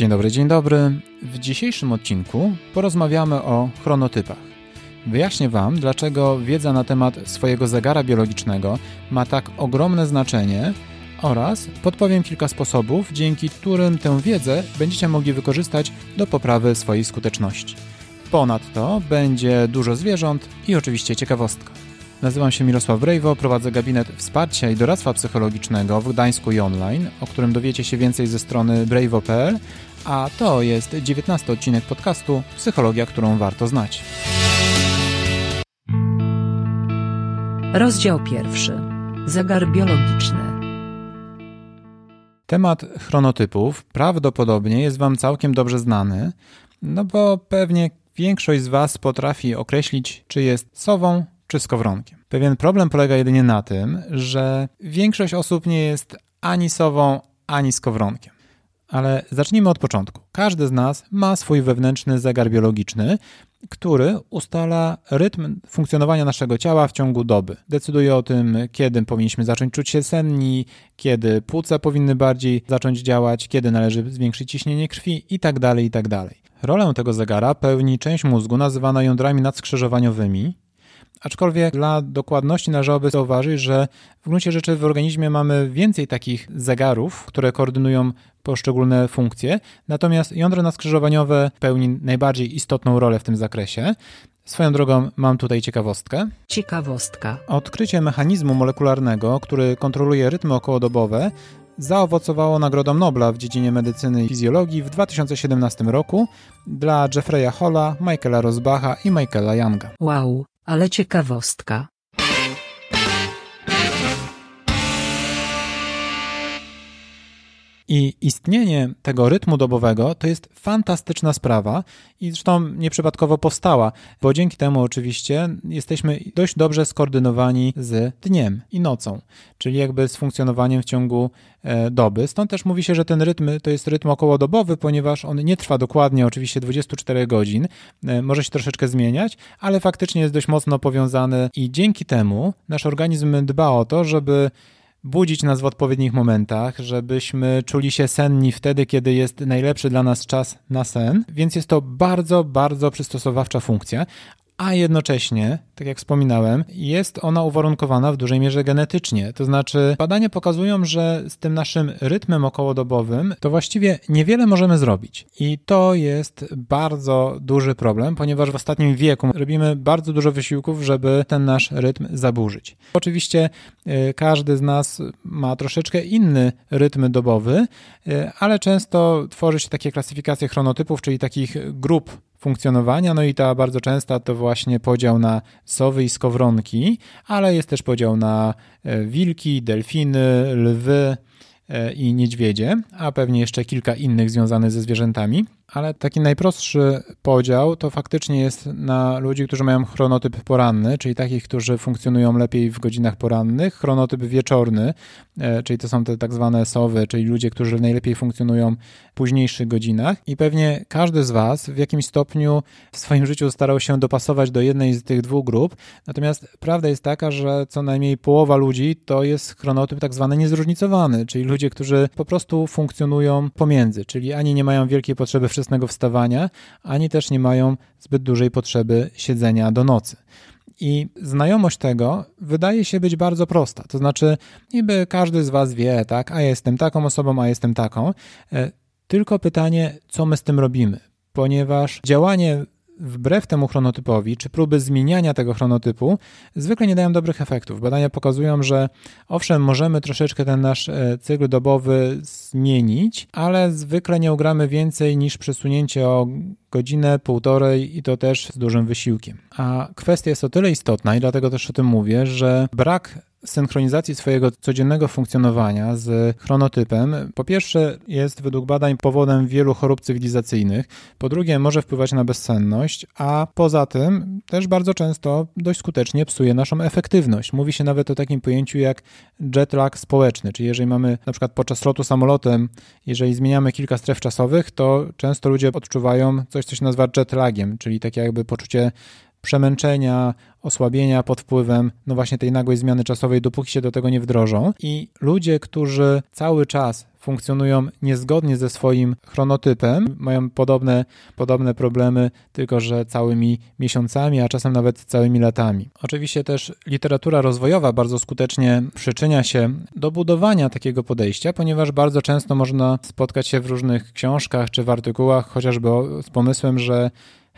Dzień dobry, dzień dobry. W dzisiejszym odcinku porozmawiamy o chronotypach. Wyjaśnię Wam, dlaczego wiedza na temat swojego zegara biologicznego ma tak ogromne znaczenie oraz podpowiem kilka sposobów, dzięki którym tę wiedzę będziecie mogli wykorzystać do poprawy swojej skuteczności. Ponadto będzie dużo zwierząt i oczywiście ciekawostka. Nazywam się Mirosław Brejwo, prowadzę gabinet wsparcia i doradztwa psychologicznego w Gdańsku i online, o którym dowiecie się więcej ze strony brejwo.pl, a to jest 19 odcinek podcastu Psychologia, którą warto znać. Rozdział pierwszy. Zegar biologiczny. Temat chronotypów prawdopodobnie jest Wam całkiem dobrze znany, no bo pewnie większość z Was potrafi określić, czy jest sową, czy skowronkiem. Pewien problem polega jedynie na tym, że większość osób nie jest ani sową, ani skowronkiem. Ale zacznijmy od początku. Każdy z nas ma swój wewnętrzny zegar biologiczny, który ustala rytm funkcjonowania naszego ciała w ciągu doby. Decyduje o tym, kiedy powinniśmy zacząć czuć się senni, kiedy płuca powinny bardziej zacząć działać, kiedy należy zwiększyć ciśnienie krwi itd. Tak itd. Tak Rolę tego zegara pełni część mózgu nazywana jądrami nadskrzyżowaniowymi, Aczkolwiek dla dokładności należałoby zauważyć, że w gruncie rzeczy w organizmie mamy więcej takich zegarów, które koordynują poszczególne funkcje, natomiast jądro naskrzyżowaniowe pełni najbardziej istotną rolę w tym zakresie. Swoją drogą mam tutaj ciekawostkę. Ciekawostka. Odkrycie mechanizmu molekularnego, który kontroluje rytmy okołodobowe, zaowocowało Nagrodą Nobla w dziedzinie medycyny i fizjologii w 2017 roku dla Jeffreya Holla, Michaela Rosbacha i Michaela Younga. Wow, ale ciekawostka. I istnienie tego rytmu dobowego to jest fantastyczna sprawa i zresztą nieprzypadkowo powstała, bo dzięki temu oczywiście jesteśmy dość dobrze skoordynowani z dniem i nocą, czyli jakby z funkcjonowaniem w ciągu e, doby. Stąd też mówi się, że ten rytm to jest rytm okołodobowy, ponieważ on nie trwa dokładnie oczywiście 24 godzin, e, może się troszeczkę zmieniać, ale faktycznie jest dość mocno powiązany i dzięki temu nasz organizm dba o to, żeby budzić nas w odpowiednich momentach, żebyśmy czuli się senni wtedy, kiedy jest najlepszy dla nas czas na sen, więc jest to bardzo, bardzo przystosowawcza funkcja, a jednocześnie, tak jak wspominałem, jest ona uwarunkowana w dużej mierze genetycznie. To znaczy, badania pokazują, że z tym naszym rytmem okołodobowym to właściwie niewiele możemy zrobić. I to jest bardzo duży problem, ponieważ w ostatnim wieku robimy bardzo dużo wysiłków, żeby ten nasz rytm zaburzyć. Oczywiście y, każdy z nas ma troszeczkę inny rytm dobowy, y, ale często tworzy się takie klasyfikacje chronotypów, czyli takich grup funkcjonowania. No i ta bardzo częsta to właśnie podział na sowy i skowronki, ale jest też podział na e, wilki, delfiny, lwy i niedźwiedzie, a pewnie jeszcze kilka innych związanych ze zwierzętami. Ale taki najprostszy podział to faktycznie jest na ludzi, którzy mają chronotyp poranny, czyli takich, którzy funkcjonują lepiej w godzinach porannych, chronotyp wieczorny, e, czyli to są te tak zwane sowy, czyli ludzie, którzy najlepiej funkcjonują w późniejszych godzinach. I pewnie każdy z Was w jakimś stopniu w swoim życiu starał się dopasować do jednej z tych dwóch grup, natomiast prawda jest taka, że co najmniej połowa ludzi to jest chronotyp tak zwany niezróżnicowany, czyli ludzie, którzy po prostu funkcjonują pomiędzy, czyli ani nie mają wielkiej potrzeby wczesnego wstawania, ani też nie mają zbyt dużej potrzeby siedzenia do nocy. I znajomość tego wydaje się być bardzo prosta. To znaczy, niby każdy z Was wie, tak, a jestem taką osobą, a jestem taką. E, tylko pytanie, co my z tym robimy, ponieważ działanie wbrew temu chronotypowi, czy próby zmieniania tego chronotypu, zwykle nie dają dobrych efektów. Badania pokazują, że owszem, możemy troszeczkę ten nasz e, cykl dobowy zmienić, ale zwykle nie ugramy więcej niż przesunięcie o godzinę, półtorej i to też z dużym wysiłkiem. A kwestia jest o tyle istotna i dlatego też o tym mówię, że brak synchronizacji swojego codziennego funkcjonowania z chronotypem, po pierwsze jest według badań powodem wielu chorób cywilizacyjnych, po drugie może wpływać na bezsenność, a poza tym też bardzo często dość skutecznie psuje naszą efektywność. Mówi się nawet o takim pojęciu jak jet lag społeczny, czyli jeżeli mamy na przykład podczas lotu samolotem, jeżeli zmieniamy kilka stref czasowych, to często ludzie odczuwają coś, co się nazywa jet lagiem, czyli takie jakby poczucie przemęczenia, osłabienia pod wpływem no właśnie tej nagłej zmiany czasowej, dopóki się do tego nie wdrożą. I ludzie, którzy cały czas funkcjonują niezgodnie ze swoim chronotypem, mają podobne, podobne problemy, tylko że całymi miesiącami, a czasem nawet całymi latami. Oczywiście też literatura rozwojowa bardzo skutecznie przyczynia się do budowania takiego podejścia, ponieważ bardzo często można spotkać się w różnych książkach czy w artykułach, chociażby z pomysłem, że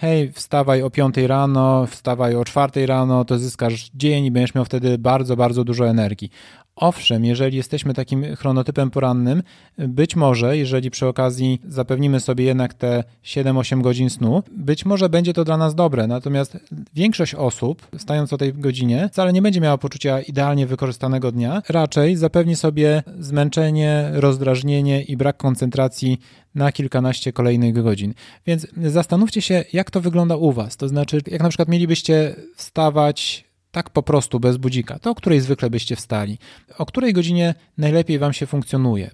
hej, wstawaj o 5 rano, wstawaj o 4 rano, to zyskasz dzień i będziesz miał wtedy bardzo, bardzo dużo energii. Owszem, jeżeli jesteśmy takim chronotypem porannym, być może, jeżeli przy okazji zapewnimy sobie jednak te 7-8 godzin snu, być może będzie to dla nas dobre. Natomiast większość osób, stając o tej godzinie, wcale nie będzie miała poczucia idealnie wykorzystanego dnia. Raczej zapewni sobie zmęczenie, rozdrażnienie i brak koncentracji na kilkanaście kolejnych godzin. Więc zastanówcie się, jak to wygląda u Was. To znaczy, jak na przykład mielibyście wstawać tak po prostu, bez budzika, to o której zwykle byście wstali? O której godzinie najlepiej Wam się funkcjonuje?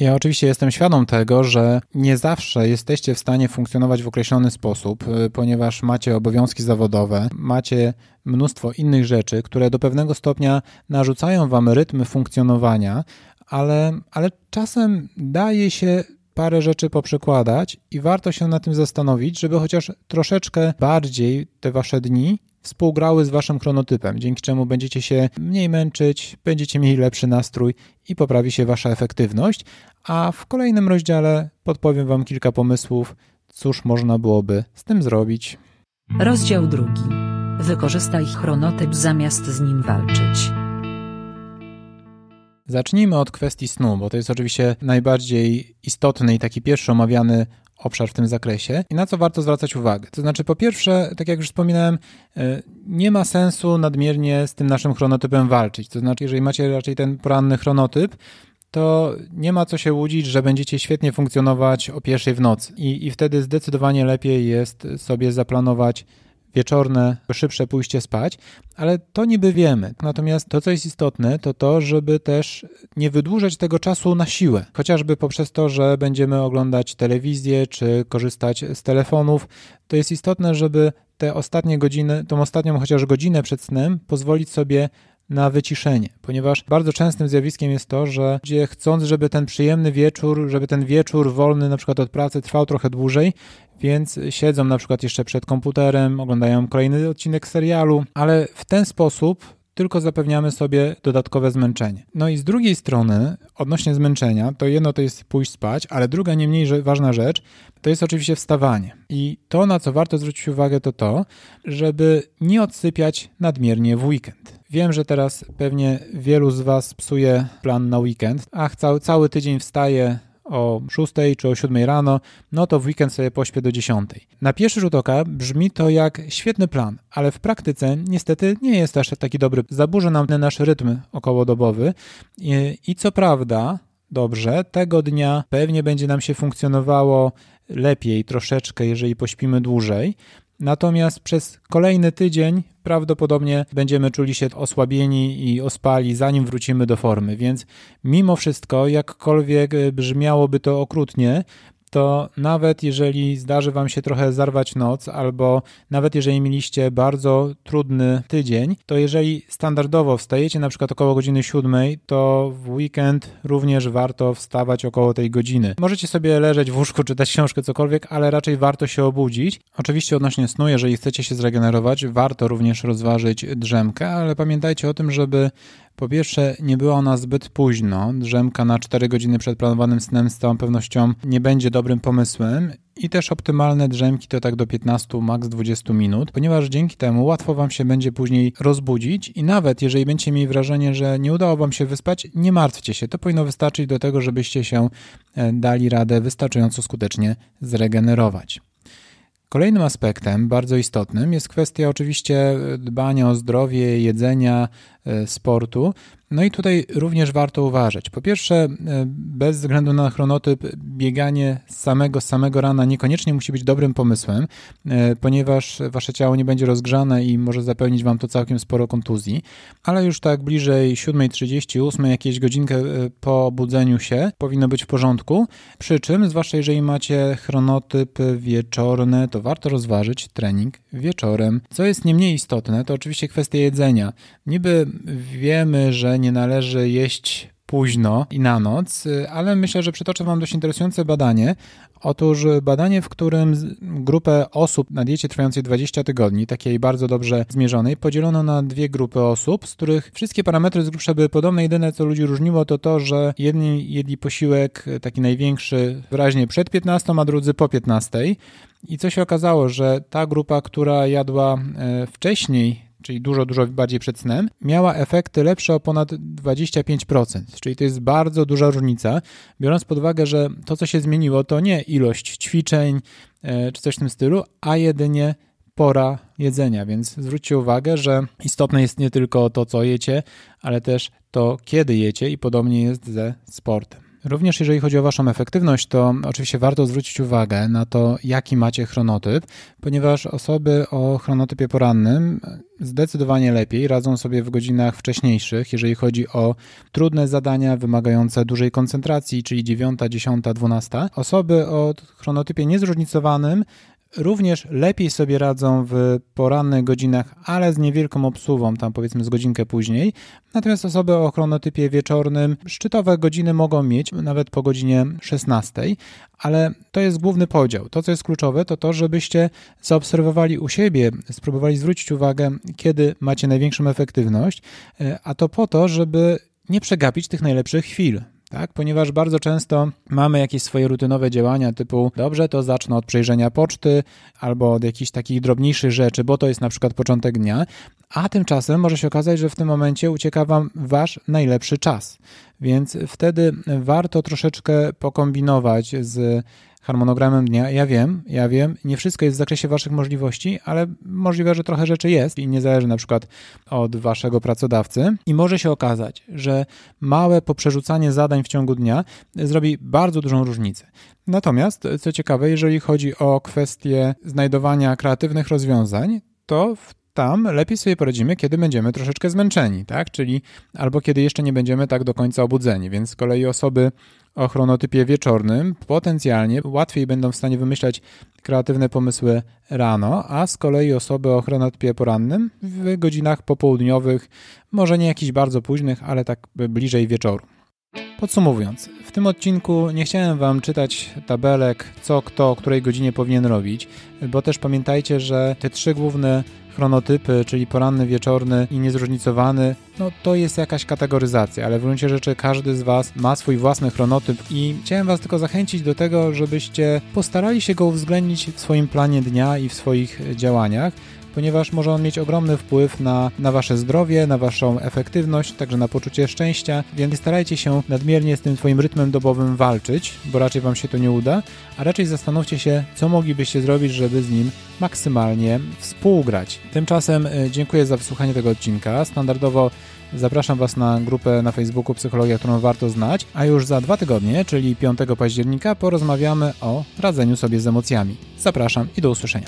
Ja oczywiście jestem świadom tego, że nie zawsze jesteście w stanie funkcjonować w określony sposób, y, ponieważ macie obowiązki zawodowe, macie mnóstwo innych rzeczy, które do pewnego stopnia narzucają wam rytmy funkcjonowania, ale, ale czasem daje się parę rzeczy poprzekładać i warto się na tym zastanowić, żeby chociaż troszeczkę bardziej te wasze dni współgrały z waszym chronotypem, dzięki czemu będziecie się mniej męczyć, będziecie mieli lepszy nastrój i poprawi się wasza efektywność. A w kolejnym rozdziale podpowiem wam kilka pomysłów, cóż można byłoby z tym zrobić. Rozdział drugi. Wykorzystaj chronotyp zamiast z nim walczyć. Zacznijmy od kwestii snu, bo to jest oczywiście najbardziej istotny i taki pierwszy omawiany obszar w tym zakresie i na co warto zwracać uwagę. To znaczy, po pierwsze, tak jak już wspominałem, e, nie ma sensu nadmiernie z tym naszym chronotypem walczyć. To znaczy, jeżeli macie raczej ten poranny chronotyp, to nie ma co się łudzić, że będziecie świetnie funkcjonować o pierwszej w nocy. I, I wtedy zdecydowanie lepiej jest sobie zaplanować wieczorne, szybsze pójście spać, ale to niby wiemy. Natomiast to, co jest istotne, to to, żeby też nie wydłużać tego czasu na siłę. Chociażby poprzez to, że będziemy oglądać telewizję czy korzystać z telefonów. To jest istotne, żeby te ostatnie godziny, tą ostatnią chociaż godzinę przed snem pozwolić sobie na wyciszenie, ponieważ bardzo częstym zjawiskiem jest to, że ludzie chcąc, żeby ten przyjemny wieczór, żeby ten wieczór wolny na przykład od pracy trwał trochę dłużej, więc siedzą na przykład jeszcze przed komputerem, oglądają kolejny odcinek serialu, ale w ten sposób tylko zapewniamy sobie dodatkowe zmęczenie. No i z drugiej strony, odnośnie zmęczenia, to jedno to jest pójść spać, ale druga nie mniej ważna rzecz to jest oczywiście wstawanie. I to, na co warto zwrócić uwagę, to to, żeby nie odsypiać nadmiernie w weekend. Wiem, że teraz pewnie wielu z Was psuje plan na weekend. Ach, cały, cały tydzień wstaje o 6 czy o 7 rano, no to w weekend sobie pośpię do 10. Na pierwszy rzut oka brzmi to jak świetny plan, ale w praktyce niestety nie jest aż taki dobry. Zaburzy nam nasz rytm okołodobowy i, i co prawda, dobrze, tego dnia pewnie będzie nam się funkcjonowało lepiej troszeczkę, jeżeli pośpimy dłużej, Natomiast przez kolejny tydzień prawdopodobnie będziemy czuli się osłabieni i ospali, zanim wrócimy do formy. Więc mimo wszystko, jakkolwiek brzmiałoby to okrutnie, to nawet jeżeli zdarzy Wam się trochę zarwać noc, albo nawet jeżeli mieliście bardzo trudny tydzień, to jeżeli standardowo wstajecie na przykład około godziny 7, to w weekend również warto wstawać około tej godziny. Możecie sobie leżeć w łóżku, czytać książkę, cokolwiek, ale raczej warto się obudzić. Oczywiście odnośnie snu, jeżeli chcecie się zregenerować, warto również rozważyć drzemkę, ale pamiętajcie o tym, żeby po pierwsze, nie była ona zbyt późno. Drzemka na 4 godziny przed planowanym snem z całą pewnością nie będzie dobrym pomysłem. I też optymalne drzemki to tak do 15, maks 20 minut, ponieważ dzięki temu łatwo Wam się będzie później rozbudzić i nawet jeżeli będziecie mieli wrażenie, że nie udało Wam się wyspać, nie martwcie się. To powinno wystarczyć do tego, żebyście się e, dali radę wystarczająco skutecznie zregenerować. Kolejnym aspektem, bardzo istotnym, jest kwestia oczywiście dbania o zdrowie, jedzenia, e, sportu. No i tutaj również warto uważać. Po pierwsze, e, bez względu na chronotyp, bieganie samego, samego rana niekoniecznie musi być dobrym pomysłem, e, ponieważ wasze ciało nie będzie rozgrzane i może zapewnić wam to całkiem sporo kontuzji, ale już tak bliżej 7.38, jakieś godzinkę e, po obudzeniu się powinno być w porządku. Przy czym, zwłaszcza jeżeli macie chronotyp wieczorny, to warto rozważyć trening wieczorem. Co jest nie mniej istotne, to oczywiście kwestia jedzenia. Niby wiemy, że nie należy jeść późno i na noc, ale myślę, że przytoczę Wam dość interesujące badanie. Otóż badanie, w którym grupę osób na diecie trwającej 20 tygodni, takiej bardzo dobrze zmierzonej, podzielono na dwie grupy osób, z których wszystkie parametry z grubsza były podobne. Jedyne, co ludzi różniło, to to, że jedni jedli posiłek taki największy wyraźnie przed 15, a drudzy po 15. I co się okazało, że ta grupa, która jadła wcześniej czyli dużo, dużo bardziej przed snem, miała efekty lepsze o ponad 25%, czyli to jest bardzo duża różnica, biorąc pod uwagę, że to, co się zmieniło, to nie ilość ćwiczeń e, czy coś w tym stylu, a jedynie pora jedzenia, więc zwróćcie uwagę, że istotne jest nie tylko to, co jecie, ale też to, kiedy jecie i podobnie jest ze sportem. Również jeżeli chodzi o Waszą efektywność, to oczywiście warto zwrócić uwagę na to, jaki macie chronotyp, ponieważ osoby o chronotypie porannym zdecydowanie lepiej radzą sobie w godzinach wcześniejszych, jeżeli chodzi o trudne zadania wymagające dużej koncentracji, czyli 9, 10, 12. Osoby o chronotypie niezróżnicowanym również lepiej sobie radzą w porannych godzinach, ale z niewielką obsługą, tam powiedzmy z godzinkę później. Natomiast osoby o chronotypie wieczornym szczytowe godziny mogą mieć nawet po godzinie 16, ale to jest główny podział. To, co jest kluczowe, to to, żebyście zaobserwowali u siebie, spróbowali zwrócić uwagę, kiedy macie największą efektywność, e, a to po to, żeby nie przegapić tych najlepszych chwil tak? Ponieważ bardzo często mamy jakieś swoje rutynowe działania typu dobrze, to zacznę od przejrzenia poczty albo od jakichś takich drobniejszych rzeczy, bo to jest na przykład początek dnia, a tymczasem może się okazać, że w tym momencie ucieka Wam Wasz najlepszy czas. Więc wtedy warto troszeczkę pokombinować z harmonogramem dnia. Ja wiem, ja wiem, nie wszystko jest w zakresie Waszych możliwości, ale możliwe, że trochę rzeczy jest i nie zależy na przykład od Waszego pracodawcy. I może się okazać, że małe poprzerzucanie zadań w ciągu dnia zrobi bardzo dużą różnicę. Natomiast, co ciekawe, jeżeli chodzi o kwestię znajdowania kreatywnych rozwiązań, to w tam lepiej sobie poradzimy, kiedy będziemy troszeczkę zmęczeni, tak? Czyli albo kiedy jeszcze nie będziemy tak do końca obudzeni. Więc z kolei osoby o chronotypie wieczornym potencjalnie łatwiej będą w stanie wymyślać kreatywne pomysły rano, a z kolei osoby o chronotypie porannym w godzinach popołudniowych, może nie jakichś bardzo późnych, ale tak bliżej wieczoru. Podsumowując, w tym odcinku nie chciałem Wam czytać tabelek, co kto o której godzinie powinien robić, bo też pamiętajcie, że te trzy główne chronotypy, czyli poranny, wieczorny i niezróżnicowany, no to jest jakaś kategoryzacja, ale w gruncie rzeczy każdy z Was ma swój własny chronotyp i chciałem Was tylko zachęcić do tego, żebyście postarali się go uwzględnić w swoim planie dnia i w swoich działaniach, ponieważ może on mieć ogromny wpływ na, na wasze zdrowie, na waszą efektywność, także na poczucie szczęścia, więc starajcie się nadmiernie z tym twoim rytmem dobowym walczyć, bo raczej wam się to nie uda, a raczej zastanówcie się, co moglibyście zrobić, żeby z nim maksymalnie współgrać. Tymczasem e, dziękuję za wysłuchanie tego odcinka. Standardowo Zapraszam Was na grupę na Facebooku Psychologia, którą warto znać, a już za dwa tygodnie, czyli 5 października, porozmawiamy o radzeniu sobie z emocjami. Zapraszam i do usłyszenia.